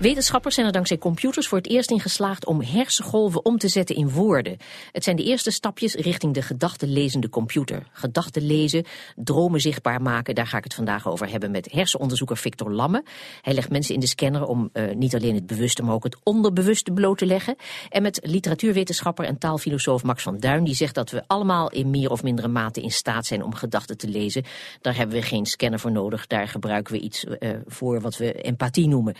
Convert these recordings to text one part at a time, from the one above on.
Wetenschappers zijn er dankzij computers voor het eerst in geslaagd om hersengolven om te zetten in woorden. Het zijn de eerste stapjes richting de gedachtenlezende computer. Gedachten lezen, dromen zichtbaar maken, daar ga ik het vandaag over hebben met hersenonderzoeker Victor Lamme. Hij legt mensen in de scanner om uh, niet alleen het bewuste, maar ook het onderbewuste bloot te leggen. En met literatuurwetenschapper en taalfilosoof Max van Duin, die zegt dat we allemaal in meer of mindere mate in staat zijn om gedachten te lezen. Daar hebben we geen scanner voor nodig, daar gebruiken we iets uh, voor wat we empathie noemen.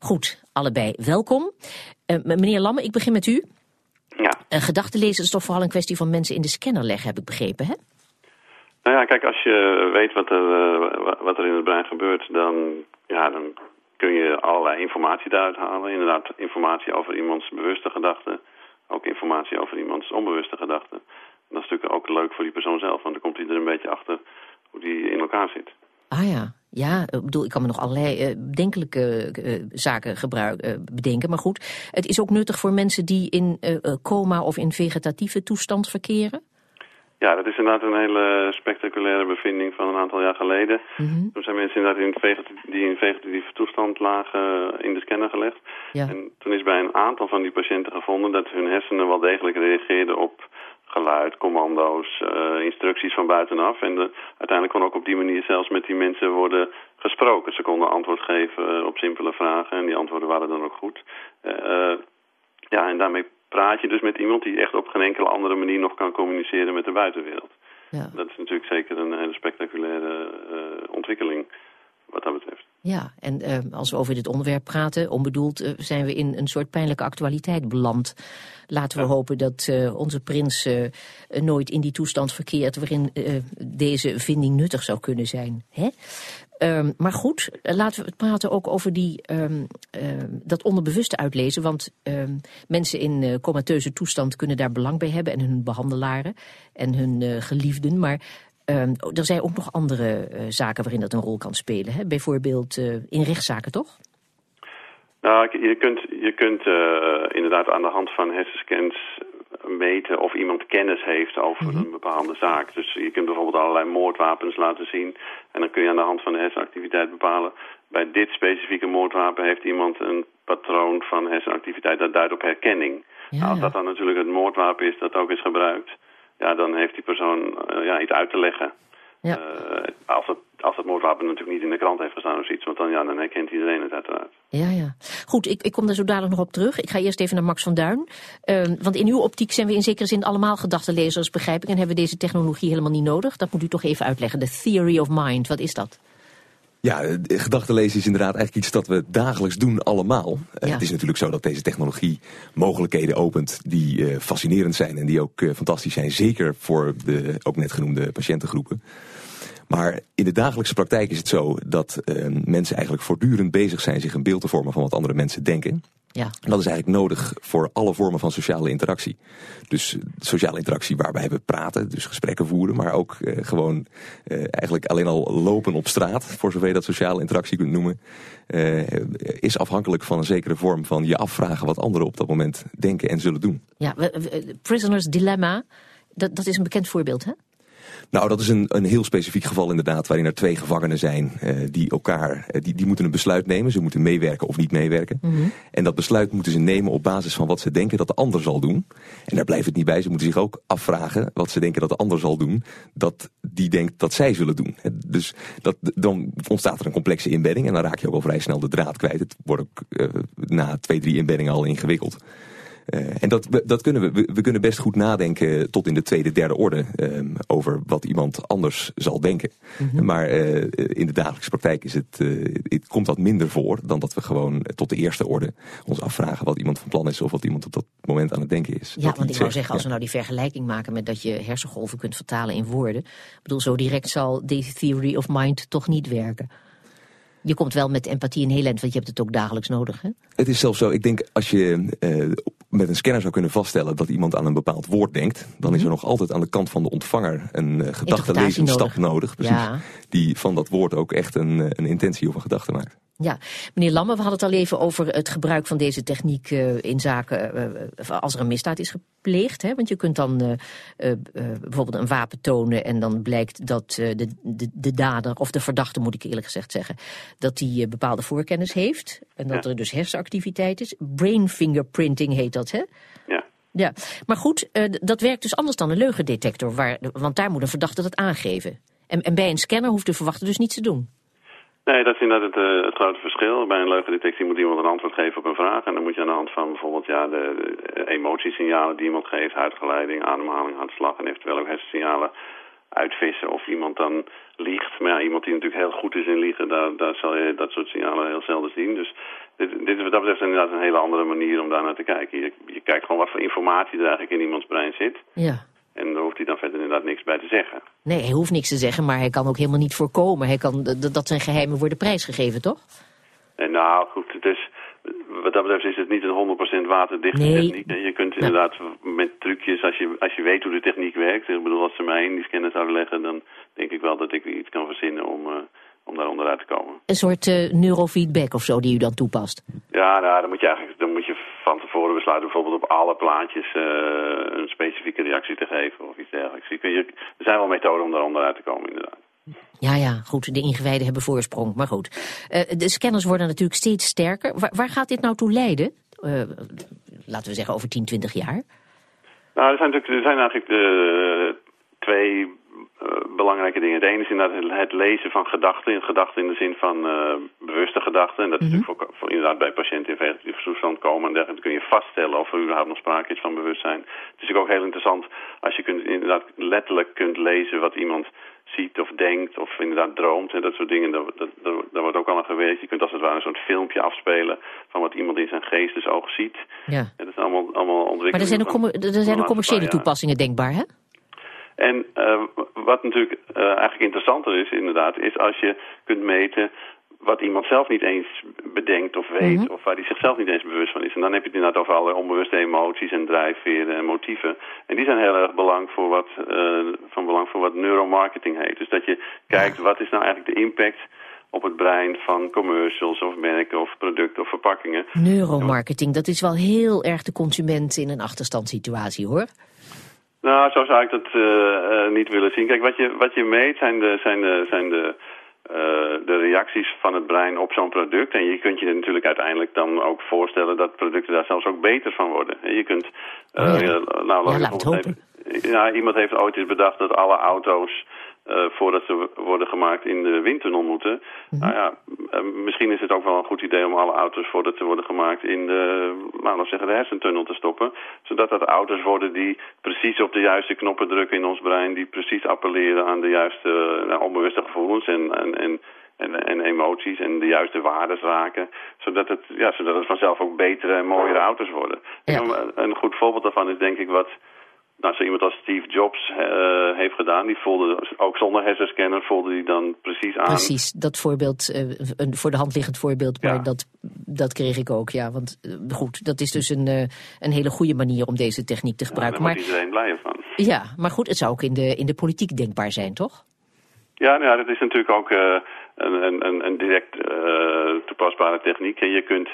Goed, allebei welkom. Uh, meneer Lamme, ik begin met u. Ja. Uh, gedachtenlezen is toch vooral een kwestie van mensen in de scanner leggen, heb ik begrepen, hè? Nou ja, kijk, als je weet wat er, uh, wat er in het brein gebeurt, dan, ja, dan kun je allerlei informatie daaruit halen. Inderdaad, informatie over iemands bewuste gedachten. Ook informatie over iemands onbewuste gedachten. En dat is natuurlijk ook leuk voor die persoon zelf, want dan komt hij er een beetje achter hoe die in elkaar zit. Ah ja, ja, ik bedoel, ik kan me nog allerlei uh, bedenkelijke uh, zaken gebruik, uh, bedenken. Maar goed, het is ook nuttig voor mensen die in coma of in vegetatieve toestand verkeren? Ja, dat is inderdaad een hele spectaculaire bevinding van een aantal jaar geleden. Mm -hmm. Toen zijn mensen inderdaad in die in vegetatieve toestand lagen in de scanner gelegd. Ja. En toen is bij een aantal van die patiënten gevonden dat hun hersenen wel degelijk reageerden op geluid, commando's, uh, instructies van buitenaf. En de, uiteindelijk kon ook op die manier zelfs met die mensen worden gesproken. Ze konden antwoord geven op simpele vragen en die antwoorden waren dan ook goed. Uh, ja, en daarmee praat je dus met iemand die echt op geen enkele andere manier nog kan communiceren met de buitenwereld. Ja. Dat is natuurlijk zeker een hele spectaculaire uh, ontwikkeling wat dat betreft. Ja, en uh, als we over dit onderwerp praten, onbedoeld, uh, zijn we in een soort pijnlijke actualiteit beland. Laten we ja. hopen dat uh, onze prins nooit in die toestand verkeert waarin deze vinding nuttig zou kunnen zijn. Hè? Um, maar goed, laten we het praten ook over die, um, dat onderbewuste uitlezen. Want um, mensen in comateuze toestand kunnen daar belang bij hebben. En hun behandelaren en hun geliefden. Maar Um, er zijn ook nog andere uh, zaken waarin dat een rol kan spelen. Hè? Bijvoorbeeld uh, in rechtszaken, toch? Nou, je kunt, je kunt uh, inderdaad aan de hand van hersenscans meten of iemand kennis heeft over mm -hmm. een bepaalde zaak. Dus je kunt bijvoorbeeld allerlei moordwapens laten zien. En dan kun je aan de hand van de hersenactiviteit bepalen... bij dit specifieke moordwapen heeft iemand een patroon van hersenactiviteit... dat duidt op herkenning. Ja, nou, als dat dan natuurlijk het moordwapen is dat ook is gebruikt ja, dan heeft die persoon uh, ja, iets uit te leggen. Ja. Uh, als, het, als het moordwapen natuurlijk niet in de krant heeft gestaan of iets, want dan, ja, dan herkent iedereen het uiteraard. Ja, ja. Goed, ik, ik kom daar zo dadelijk nog op terug. Ik ga eerst even naar Max van Duin. Uh, want in uw optiek zijn we in zekere zin allemaal gedachtenlezers, begrijp ik, en hebben we deze technologie helemaal niet nodig. Dat moet u toch even uitleggen. De theory of mind, wat is dat? Ja, gedachtenlezen is inderdaad eigenlijk iets dat we dagelijks doen allemaal. Ja. Het is natuurlijk zo dat deze technologie mogelijkheden opent die uh, fascinerend zijn en die ook uh, fantastisch zijn. Zeker voor de ook net genoemde patiëntengroepen. Maar in de dagelijkse praktijk is het zo dat uh, mensen eigenlijk voortdurend bezig zijn zich een beeld te vormen van wat andere mensen denken. Ja. En dat is eigenlijk nodig voor alle vormen van sociale interactie. Dus sociale interactie waarbij we praten, dus gesprekken voeren, maar ook uh, gewoon uh, eigenlijk alleen al lopen op straat, voor zover je dat sociale interactie kunt noemen, uh, is afhankelijk van een zekere vorm van je afvragen wat anderen op dat moment denken en zullen doen. Ja, Prisoners Dilemma, dat, dat is een bekend voorbeeld, hè? Nou, dat is een, een heel specifiek geval inderdaad, waarin er twee gevangenen zijn uh, die elkaar, uh, die, die moeten een besluit nemen. Ze moeten meewerken of niet meewerken. Mm -hmm. En dat besluit moeten ze nemen op basis van wat ze denken dat de ander zal doen. En daar blijft het niet bij. Ze moeten zich ook afvragen wat ze denken dat de ander zal doen, dat die denkt dat zij zullen doen. Dus dat, dan ontstaat er een complexe inbedding en dan raak je ook al vrij snel de draad kwijt. Het wordt ook uh, na twee, drie inbeddingen al ingewikkeld. Uh, en dat, dat kunnen we, we, we kunnen best goed nadenken tot in de tweede, derde orde um, over wat iemand anders zal denken. Mhm. Mm -hmm. Maar uh, in de dagelijkse praktijk is het, uh, het, komt dat minder voor dan dat we gewoon tot de eerste orde ons afvragen wat iemand van plan is of wat iemand op dat moment aan het denken is. Ja, want ik wou zegt, zeggen, als we nou die vergelijking maken met dat je hersengolven kunt vertalen in woorden. Ik bedoel, zo direct zal deze theory of mind toch niet werken. Je komt wel met empathie een heel eind, want je hebt het ook dagelijks nodig. Hè? Het is zelfs zo, ik denk als je uh, met een scanner zou kunnen vaststellen dat iemand aan een bepaald woord denkt, dan is er nog altijd aan de kant van de ontvanger een uh, gedachtenlezend stap nodig. Precies, ja. Die van dat woord ook echt een, een intentie of een gedachte maakt. Ja, meneer Lamme, we hadden het al even over het gebruik van deze techniek uh, in zaken uh, als er een misdaad is gepleegd. Hè? Want je kunt dan uh, bijvoorbeeld een wapen tonen en dan blijkt dat de, de, de, dader, of de verdachte moet ik eerlijk gezegd zeggen, dat die bepaalde voorkennis heeft. En dat ja. er dus hersenactiviteit is. Brain fingerprinting heet dat, hè? Ja. Ja, maar goed, dat werkt dus anders dan een leugendetector, waar, want daar moet een verdachte dat aangeven. En, en bij een scanner hoeft de verwachte dus niets te doen. Nee, dat is inderdaad het, uh, het grote verschil. Bij een leugendetectie moet iemand een antwoord geven op een vraag. En dan moet je aan de hand van bijvoorbeeld ja, de, de emotiesignalen die iemand geeft, huidgeleiding, ademhaling, hartslag en eventueel ook hersensignalen uitvissen of iemand dan liegt. Maar ja, iemand die natuurlijk heel goed is in liegen, daar, daar zal je dat soort signalen heel zelden zien. Dus dit, dit is wat dat betreft inderdaad een hele andere manier om daar naar te kijken. Je, je kijkt gewoon wat voor informatie er eigenlijk in iemands brein zit. Ja. En daar hoeft hij dan verder inderdaad niks bij te zeggen. Nee, hij hoeft niks te zeggen, maar hij kan ook helemaal niet voorkomen. Hij kan, dat zijn geheimen worden prijsgegeven, toch? En nou, goed, het is, wat dat betreft is het niet een 100% waterdichte nee. techniek. Je kunt inderdaad met trucjes, als je, als je weet hoe de techniek werkt... ik bedoel, als ze mij in die scanner zouden leggen... dan denk ik wel dat ik iets kan verzinnen om... Uh, om daar onderuit te komen. Een soort uh, neurofeedback of zo die u dan toepast? Ja, nou, dan moet je eigenlijk dan moet je van tevoren besluiten bijvoorbeeld op alle plaatjes uh, een specifieke reactie te geven of iets dergelijks. Er zijn wel methoden om daar onderuit te komen, inderdaad. Ja, ja, goed. De ingewijden hebben voorsprong. Maar goed. Uh, de scanners worden natuurlijk steeds sterker. Waar, waar gaat dit nou toe leiden? Uh, laten we zeggen over 10, 20 jaar? Nou, er zijn natuurlijk er zijn eigenlijk twee belangrijke dingen. De ene is inderdaad het lezen van gedachten. Gedachten in de zin van bewuste gedachten. En dat is mm -hmm. natuurlijk voor, voor, inderdaad bij patiënten in vegetatieve toestand komen. En dergelijke kun je vaststellen of er überhaupt nog sprake is van bewustzijn. Het is natuurlijk ook heel interessant als je kunt, inderdaad letterlijk kunt lezen wat iemand ziet of denkt of inderdaad droomt en dat soort dingen. Daar, daar, daar wordt ook al aan gewerkt. Je kunt als het ware een soort filmpje afspelen van wat iemand in zijn geestesoog ziet. Ja. En dat is allemaal, allemaal ontwikkelingen. Maar er zijn ook, er zijn ook commerciële toepassingen denkbaar, hè? En uh, wat natuurlijk uh, eigenlijk interessanter is inderdaad, is als je kunt meten wat iemand zelf niet eens bedenkt of weet, mm -hmm. of waar hij zichzelf niet eens bewust van is. En dan heb je het inderdaad over alle onbewuste emoties en drijfveren en motieven. En die zijn heel erg belang voor wat, uh, van belang voor wat neuromarketing heet. Dus dat je kijkt, wat is nou eigenlijk de impact op het brein van commercials of merken of producten of verpakkingen. Neuromarketing, dat is wel heel erg de consument in een achterstandssituatie hoor. Nou, zo zou ik dat uh, uh, niet willen zien. Kijk, wat je, wat je meet zijn de, zijn de, zijn de, de reacties van het brein op zo'n product. En je kunt je natuurlijk uiteindelijk dan ook voorstellen dat producten daar zelfs ook beter van worden. En je kunt... Oh ja. nou, ja, laat hopen. Ja, iemand heeft ooit eens bedacht dat alle auto's voordat ze worden gemaakt in de windtunnel moeten. Mm -hmm. Nou ja, uh, misschien is het ook wel een goed idee om alle auto's voordat ze worden gemaakt in de, nou, zeggen, de hersentunnel te stoppen. Zodat dat auto's worden die precies op de juiste knoppen drukken in ons brein. Die precies appelleren aan de juiste nou, onbewuste gevoelens en, en, en en, en, emoties en de juiste waardes raken. Zodat het, ja, zodat het vanzelf ook betere en mooiere auto's worden. Ja. Een, een goed voorbeeld daarvan is denk ik wat nou, zo iemand als Steve Jobs uh, heeft gedaan, die voelde ook zonder hersenscanner voelde die dan precies aan. Precies, dat voorbeeld, uh, een voor de hand liggend voorbeeld, maar ja. dat, dat kreeg ik ook, ja. Want uh, goed, dat is dus een, een hele goede manier om deze techniek te gebruiken. Ja, daar maar iedereen blij van. Ja, maar goed, het zou ook in de, in de politiek denkbaar zijn, toch? Ja, nou, dat is natuurlijk ook een, een, een direct toepasbare techniek. En je kunt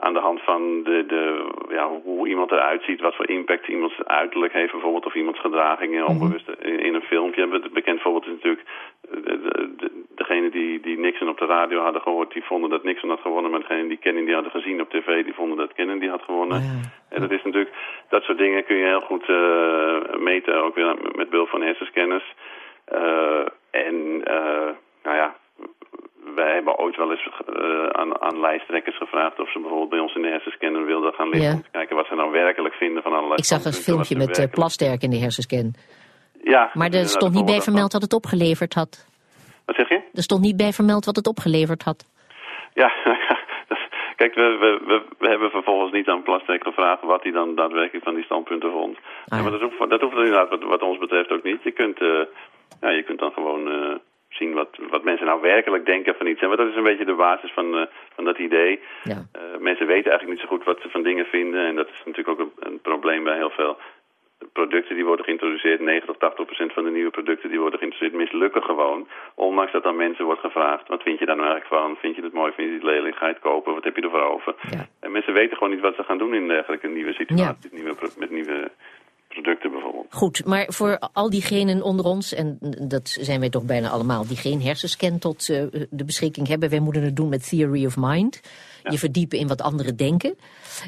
aan de hand van de, de, ja, hoe iemand eruit ziet, wat voor impact iemands uiterlijk heeft bijvoorbeeld, of iemands gedragingen -hmm. onbewust in, in, een filmpje. Bekend voorbeeld is natuurlijk de, de, de, degene die, die Nixon op de radio hadden gehoord, die vonden dat Nixon had gewonnen, maar degene die Kennedy hadden gezien op tv, die vonden dat Kennedy had gewonnen. Oh ja. En dat is natuurlijk, dat soort dingen kun je heel goed uh, meten, ook weer met behulp van hersenscanners. Uh, en, uh, nou ja, wij hebben ooit wel eens uh, aan, aan lijsttrekkers gevraagd of ze bijvoorbeeld bij ons in de hersenscanner wilden gaan liggen. Ja. Om te kijken wat ze nou werkelijk vinden van allerlei Ik zag een filmpje met uh, plasterk in de hersenscan. Ja. Maar er stond niet bij vermeld wat het opgeleverd had. Wat zeg je? Er stond niet bij vermeld wat het opgeleverd had. Ja, kijk, we, we, we, we, hebben vervolgens niet aan Plasterk gevraagd wat hij dan daadwerkelijk van die standpunten vond. Ah, ja. ja, maar dat hoeft, dat hoeft inderdaad wat, wat, ons betreft ook niet. Je kunt, uh, ja, je kunt dan gewoon zien wat, wat mensen nou werkelijk denken van iets. En dat is een beetje de basis van, uh, van dat idee. Ja. Uh, mensen weten eigenlijk niet zo goed wat ze van dingen vinden. En dat is natuurlijk ook een, een probleem bij heel veel producten die worden geïntroduceerd, 90 tot 80 procent van de nieuwe producten die worden geïntroduceerd, mislukken gewoon. Ondanks dat aan mensen wordt gevraagd, wat vind je daar nou eigenlijk van? Vind je het mooi, vind je het lelijk? Ga je het kopen? Wat heb je ervoor over? Ja. En mensen weten gewoon niet wat ze gaan doen in dergelijke nieuwe situaties, nieuwe, met nieuwe producten bijvoorbeeld. Goed, maar voor al diegenen onder ons, en dat zijn wij toch bijna allemaal, die geen hersenscan tot uh, de beschikking hebben, wij moeten het doen met Theory of Mind. Je verdiepen in wat anderen denken.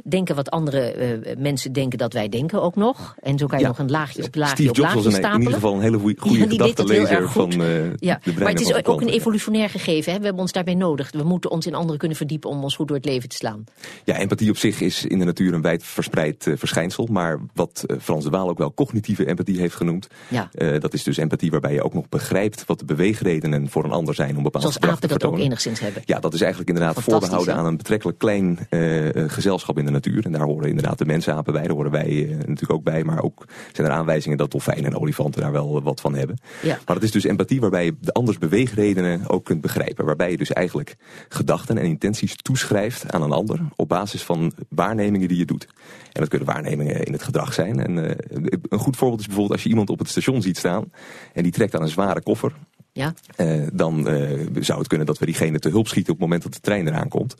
Denken wat andere uh, mensen denken dat wij denken ook nog. En zo kan je Ja. nog een laagje op laagje Steve op Jobs laagje was een, in ieder geval een hele goede Ja, gedachtenlezer van eh Ja, de maar het is ook een evolutionair gegeven. Hè? We hebben ons daarbij nodig. We moeten ons in anderen kunnen verdiepen om ons goed door het leven te slaan. Ja, empathie op zich is in de natuur een wijd verspreid eh, verschijnsel. Maar wat eh, Frans de Waal ook wel cognitieve empathie heeft genoemd. Eh, dat is dus empathie waarbij je ook nog begrijpt wat de beweegredenen voor een ander zijn om bepaald Zoals apen te dat ook enigszins hebben. Ja, dat is eigenlijk inderdaad voorbehouden aan een betrekkelijk klein eh, eh, gezelschap in de natuur. En daar horen inderdaad de mensapen bij, daar horen wij eh, natuurlijk ook bij. Maar ook zijn er aanwijzingen dat dolfijnen en olifanten daar wel wat van hebben. Ja. Maar het is dus empathie waarbij je de anders beweegredenen ook kunt begrijpen. Waarbij je dus eigenlijk gedachten en intenties toeschrijft aan een ander op basis van waarnemingen die je doet. En dat kunnen waarnemingen in het gedrag zijn. En een goed voorbeeld is bijvoorbeeld als je iemand op het station ziet staan en die trekt aan een zware koffer. Ja? Eh, dan eh, zou het kunnen dat we diegene te hulp schieten op het moment dat de trein eraan komt.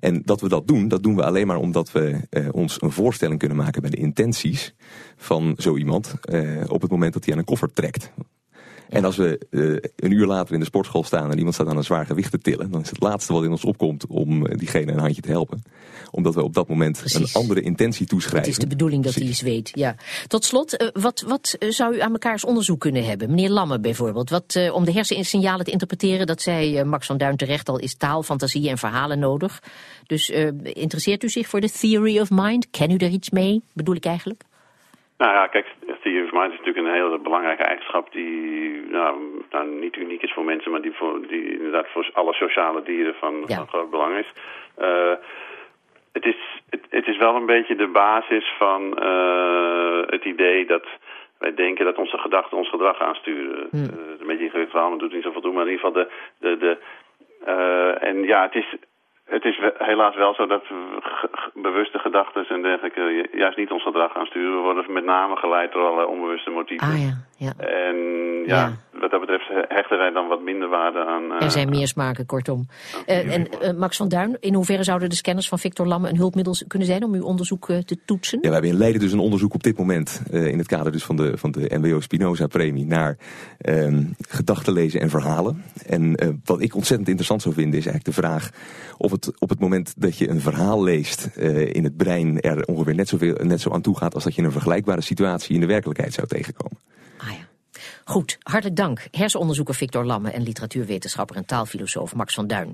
En dat we dat doen, dat doen we alleen maar omdat we eh, ons een voorstelling kunnen maken bij de intenties van zo iemand op het moment dat hij aan een koffer trekt. En als we eh, een uur later in de sportschool staan en iemand staat aan een zwaar gewicht te tillen, dan is het laatste wat in ons opkomt om eh, diegene een handje te helpen. Omdat we op dat moment Precies. een andere intentie toeschrijven. Het is de bedoeling dat hij iets weet. Ja. Tot slot, eh, wat, wat zou u aan mekaars onderzoek kunnen hebben? Meneer Lamme bijvoorbeeld. Wat, eh, om de hersensignalen te interpreteren, dat zei Max van Duin terecht al, is taal, fantasie en verhalen nodig. Dus eh, interesseert u zich voor de theory of mind? Ken u daar iets mee, bedoel ik eigenlijk? Nou ja, kijk, mind is natuurlijk een hele belangrijke eigenschap die nou, nou, niet uniek is voor mensen, maar die, voor, die inderdaad voor alle sociale dieren van, Ja. van groot belang is. Eh, het is. Het, het is wel een beetje de basis van eh, het idee dat wij denken dat onze gedachten ons gedrag aansturen. Hmm. Eh, een beetje ingewikkeld verhaal, maar doet niet zoveel toe, maar in ieder geval de... de, de en ja, het is, het is helaas wel zo dat bewuste gedachten en dergelijke ju- juist niet ons gedrag aansturen. We worden met name geleid door allerlei onbewuste motieven. Ah ja, ja. En ja, Ja. Wat dat betreft hechten wij dan wat minder waarde aan... eh, Er zijn meer smaken, kortom. Eh, en eh, Max van Duin, in hoeverre zouden de scanners van Victor Lamme een hulpmiddel kunnen zijn om uw onderzoek te toetsen? Ja, we hebben in Leiden dus een onderzoek op dit moment eh, in het kader dus van de, van de NWO Spinoza premie naar ehm gedachten lezen en verhalen. En eh, wat ik ontzettend interessant zou vinden is eigenlijk de vraag of het op het moment dat je een verhaal leest eh, in het brein er ongeveer net, zoveel, net zo aan toe gaat als dat je een vergelijkbare situatie in de werkelijkheid zou tegenkomen. Ah ja. Goed, hartelijk dank. Hersenonderzoeker Victor Lamme en literatuurwetenschapper en taalfilosoof Max van Duin.